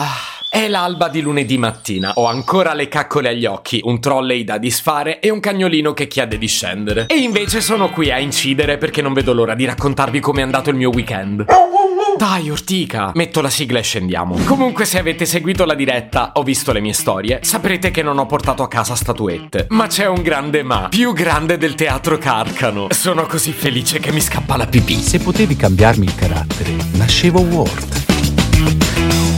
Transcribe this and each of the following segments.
Ah. È l'alba di lunedì mattina, ho ancora le caccole agli occhi, un trolley da disfare e un cagnolino che chiede di scendere. E invece sono qui a incidere perché non vedo l'ora di raccontarvi com'è andato il mio weekend. Dai, Ortica! Metto la sigla e scendiamo. Comunque, se avete seguito la diretta o visto le mie storie, saprete che non ho portato a casa statuette. Ma c'è un grande ma, più grande del teatro Carcano. Sono così felice che mi scappa la pipì. Se potevi cambiarmi il carattere, nascevo Ward.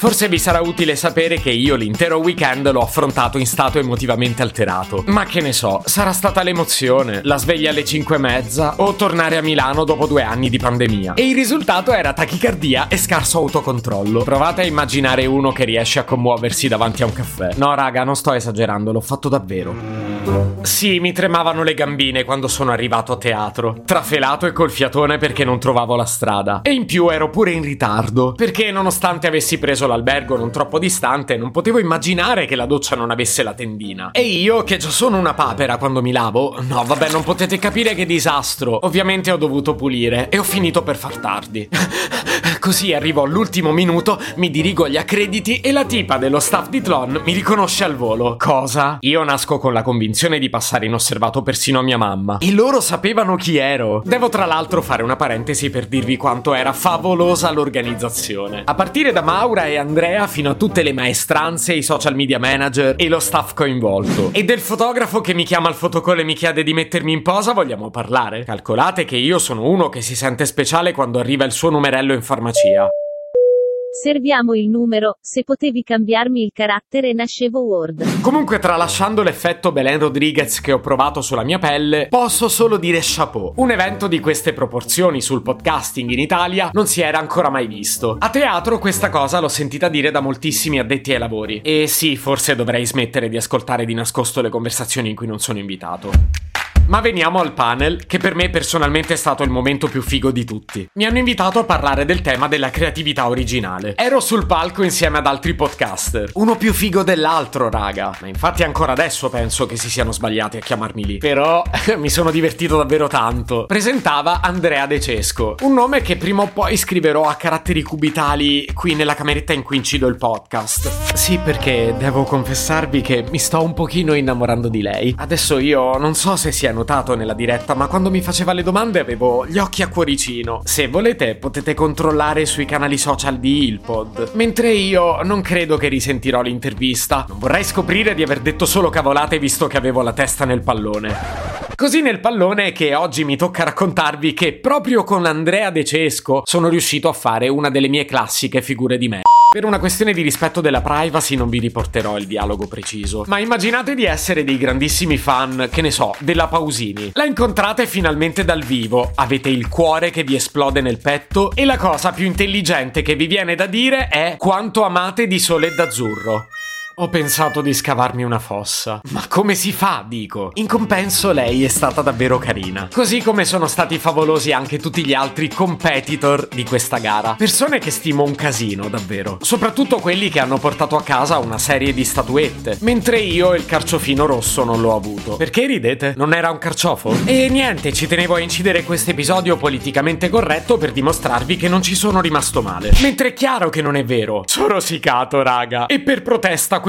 Forse vi sarà utile sapere che io l'intero weekend l'ho affrontato in stato emotivamente alterato. Ma che ne so, sarà stata l'emozione, la sveglia alle 5 e mezza o tornare a Milano dopo due anni di pandemia. E il risultato era tachicardia e scarso autocontrollo. Provate a immaginare uno che riesce a commuoversi davanti a un caffè. No, raga, non sto esagerando, l'ho fatto davvero. Sì, mi tremavano le gambine quando sono arrivato a teatro. Trafelato e col fiatone perché non trovavo la strada. E in più ero pure in ritardo. Perché nonostante avessi preso l'albergo non troppo distante, non potevo immaginare che la doccia non avesse la tendina. E io, che già sono una papera quando mi lavo, no, vabbè, non potete capire che disastro. Ovviamente ho dovuto pulire e ho finito per far tardi. Così arrivo all'ultimo minuto, mi dirigo agli accrediti e la tipa dello staff di Tlon mi riconosce al volo. Cosa? Io nasco con la convinzione di passare inosservato persino a mia mamma. E loro sapevano chi ero. Devo tra l'altro fare una parentesi per dirvi quanto era favolosa l'organizzazione. A partire da Maura e Andrea fino a tutte le maestranze, i social media manager e lo staff coinvolto. E del fotografo che mi chiama al fotocall e mi chiede di mettermi in posa, vogliamo parlare? Calcolate che io sono uno che si sente speciale quando arriva il suo numerello in farmacia. Serviamo il numero, se potevi cambiarmi il carattere nascevo Word. Comunque tralasciando l'effetto Belen Rodriguez che ho provato sulla mia pelle, posso solo dire chapeau. Un evento di queste proporzioni sul podcasting in Italia non si era ancora mai visto. A teatro questa cosa l'ho sentita dire da moltissimi addetti ai lavori. E sì, forse dovrei smettere di ascoltare di nascosto le conversazioni in cui non sono invitato. Ma veniamo al panel, che per me personalmente è stato il momento più figo di tutti. Mi hanno invitato a parlare del tema della creatività originale. Ero sul palco insieme ad altri podcaster, uno più figo dell'altro, raga. Ma infatti ancora adesso penso che si siano sbagliati a chiamarmi lì. Però mi sono divertito davvero tanto. Presentava Andrea De Cesco, un nome che prima o poi scriverò a caratteri cubitali qui nella cameretta in cui incido il podcast. Sì, perché devo confessarvi che mi sto un pochino innamorando di lei. Adesso io non so se sia notato nella diretta, ma quando mi faceva le domande avevo gli occhi a cuoricino. Se volete potete controllare sui canali social di Ilpod. Mentre io non credo che risentirò l'intervista. Non vorrei scoprire di aver detto solo cavolate visto che avevo la testa nel pallone. Così nel pallone che oggi mi tocca raccontarvi che proprio con Andrea De Cesco sono riuscito a fare una delle mie classiche figure di me. Per una questione di rispetto della privacy non vi riporterò il dialogo preciso, ma immaginate di essere dei grandissimi fan, che ne so, della Pausini. La incontrate finalmente dal vivo, avete il cuore che vi esplode nel petto e la cosa più intelligente che vi viene da dire è quanto amate di sole d'azzurro. Ho pensato di scavarmi una fossa. Ma come si fa, dico? In compenso lei è stata davvero carina. Così come sono stati favolosi anche tutti gli altri competitor di questa gara. Persone che stimo un casino, davvero. Soprattutto quelli che hanno portato a casa una serie di statuette. Mentre io il carciofino rosso non l'ho avuto. Perché ridete? Non era un carciofo? E niente, ci tenevo a incidere questo episodio politicamente corretto per dimostrarvi che non ci sono rimasto male. Mentre è chiaro che non è vero. Sono rosicato, raga. E per protesta questo